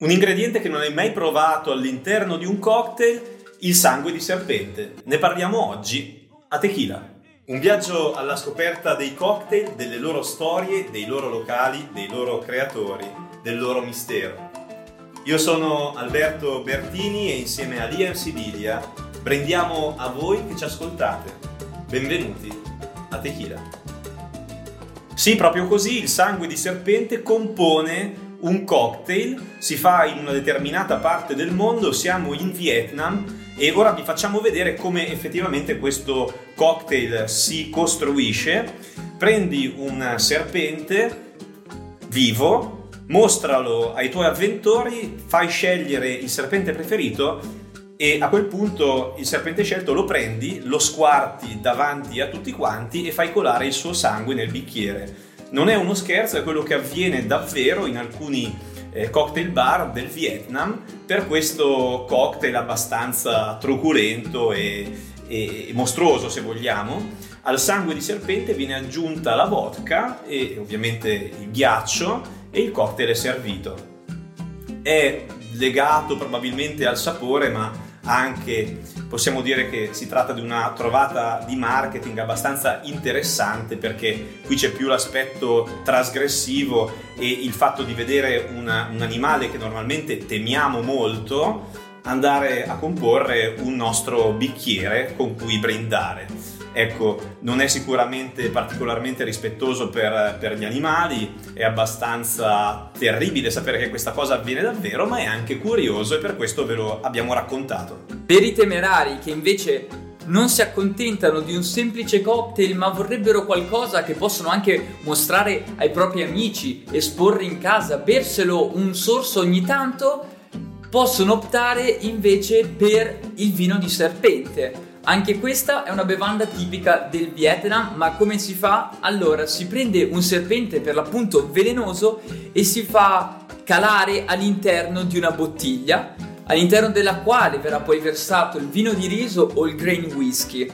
Un ingrediente che non hai mai provato all'interno di un cocktail, il sangue di serpente. Ne parliamo oggi a Tequila. Un viaggio alla scoperta dei cocktail, delle loro storie, dei loro locali, dei loro creatori, del loro mistero. Io sono Alberto Bertini e insieme a Liam Sibilia brindiamo a voi che ci ascoltate. Benvenuti a Tequila. Sì, proprio così, il sangue di serpente compone un cocktail, si fa in una determinata parte del mondo, siamo in Vietnam e ora vi facciamo vedere come effettivamente questo cocktail si costruisce. Prendi un serpente vivo, mostralo ai tuoi avventori, fai scegliere il serpente preferito e a quel punto il serpente scelto lo prendi, lo squarti davanti a tutti quanti e fai colare il suo sangue nel bicchiere non è uno scherzo, è quello che avviene davvero in alcuni eh, cocktail bar del Vietnam per questo cocktail abbastanza truculento e, e mostruoso se vogliamo. Al sangue di serpente viene aggiunta la vodka e ovviamente il ghiaccio e il cocktail è servito. È legato probabilmente al sapore ma anche possiamo dire che si tratta di una trovata di marketing abbastanza interessante perché qui c'è più l'aspetto trasgressivo e il fatto di vedere una, un animale che normalmente temiamo molto andare a comporre un nostro bicchiere con cui brindare ecco, non è sicuramente particolarmente rispettoso per, per, gli animali, è abbastanza terribile sapere che questa cosa avviene davvero, ma è anche curioso e per questo ve lo abbiamo raccontato. Per i temerari che invece non si accontentano di un semplice cocktail ma vorrebbero qualcosa che possono anche mostrare ai propri amici, esporre in casa, berselo un sorso ogni tanto, possono optare invece per il vino di serpente anche questa è una bevanda tipica del Vietnam, ma come si fa? Allora si prende un serpente per l'appunto velenoso e si fa calare all'interno di una bottiglia, all'interno della quale verrà poi versato il vino di riso o il grain whisky.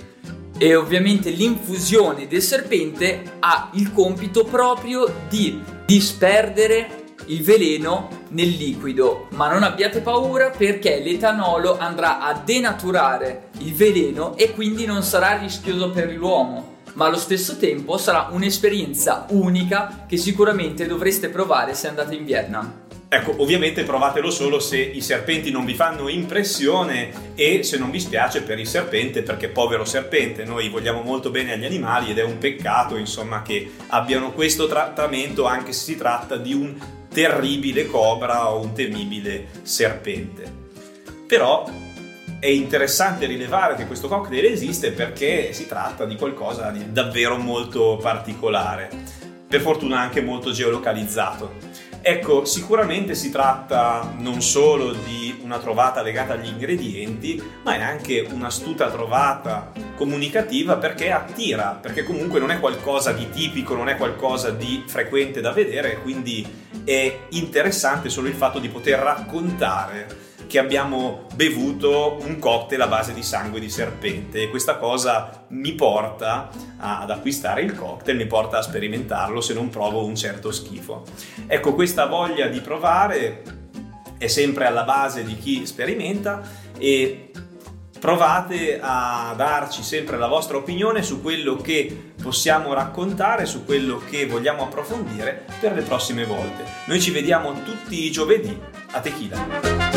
E ovviamente l'infusione del serpente ha il compito proprio di disperdere il veleno nel liquido, ma non abbiate paura perché l'etanolo andrà a denaturare il veleno e quindi non sarà rischioso per l'uomo, ma allo stesso tempo sarà un'esperienza unica che sicuramente dovreste provare se andate in Vietnam. Ecco, ovviamente provatelo solo se i serpenti non vi fanno impressione e se non vi spiace per il serpente, perché povero serpente, noi vogliamo molto bene agli animali ed è un peccato, insomma, che abbiano questo trattamento anche se si tratta di un terribile cobra o un temibile serpente. Però è interessante rilevare che questo cocktail esiste perché si tratta di qualcosa di davvero molto particolare, per fortuna anche molto geolocalizzato. Ecco, sicuramente si tratta non solo di una trovata legata agli ingredienti, ma è anche un'astuta trovata comunicativa perché attira, perché comunque non è qualcosa di tipico, non è qualcosa di frequente da vedere, quindi è interessante solo il fatto di poter raccontare che abbiamo bevuto un cocktail a base di sangue di serpente e questa cosa mi porta ad acquistare il cocktail, mi porta a sperimentarlo se non provo un certo schifo. Ecco, questa voglia di provare è sempre alla base di chi sperimenta e provate a darci sempre la vostra opinione su quello che possiamo raccontare, su quello che vogliamo approfondire per le prossime volte. Noi ci vediamo tutti i giovedì a Tequila.